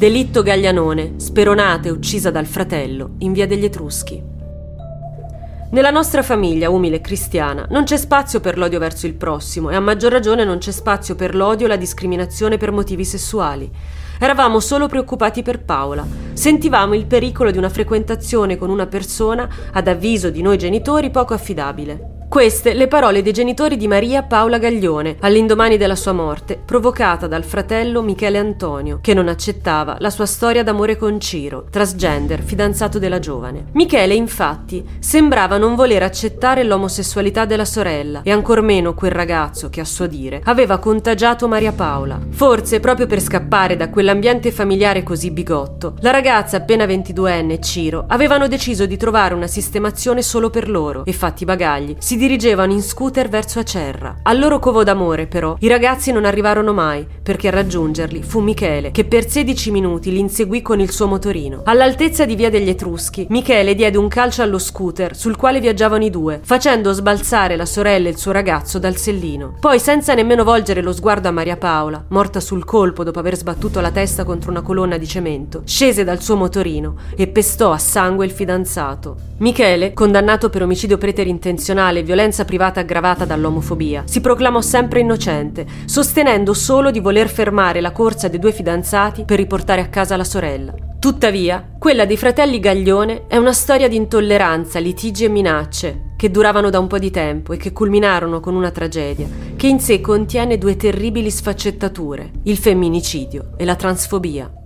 Delitto Gaglianone, speronata e uccisa dal fratello in via degli Etruschi. Nella nostra famiglia umile e cristiana non c'è spazio per l'odio verso il prossimo e a maggior ragione non c'è spazio per l'odio e la discriminazione per motivi sessuali. Eravamo solo preoccupati per Paola. Sentivamo il pericolo di una frequentazione con una persona, ad avviso di noi genitori, poco affidabile. Queste le parole dei genitori di Maria Paola Gaglione, all'indomani della sua morte, provocata dal fratello Michele Antonio, che non accettava la sua storia d'amore con Ciro, transgender, fidanzato della giovane. Michele, infatti, sembrava non voler accettare l'omosessualità della sorella e ancor meno quel ragazzo che, a suo dire, aveva contagiato Maria Paola. Forse, proprio per scappare da quell'ambiente familiare così bigotto, la ragazza appena 22enne e Ciro avevano deciso di trovare una sistemazione solo per loro e, fatti i bagagli, si dirigevano in scooter verso Acerra. Al loro covo d'amore, però, i ragazzi non arrivarono mai, perché a raggiungerli fu Michele, che per 16 minuti li inseguì con il suo motorino. All'altezza di via degli Etruschi, Michele diede un calcio allo scooter sul quale viaggiavano i due, facendo sbalzare la sorella e il suo ragazzo dal sellino. Poi, senza nemmeno volgere lo sguardo a Maria Paola, morta sul colpo dopo aver sbattuto la testa contro una colonna di cemento, scese dal suo motorino e pestò a sangue il fidanzato. Michele, condannato per omicidio preterintenzionale e violenza privata aggravata dall'omofobia, si proclamò sempre innocente, sostenendo solo di voler fermare la corsa dei due fidanzati per riportare a casa la sorella. Tuttavia, quella dei fratelli Gaglione è una storia di intolleranza, litigi e minacce che duravano da un po' di tempo e che culminarono con una tragedia che in sé contiene due terribili sfaccettature, il femminicidio e la transfobia.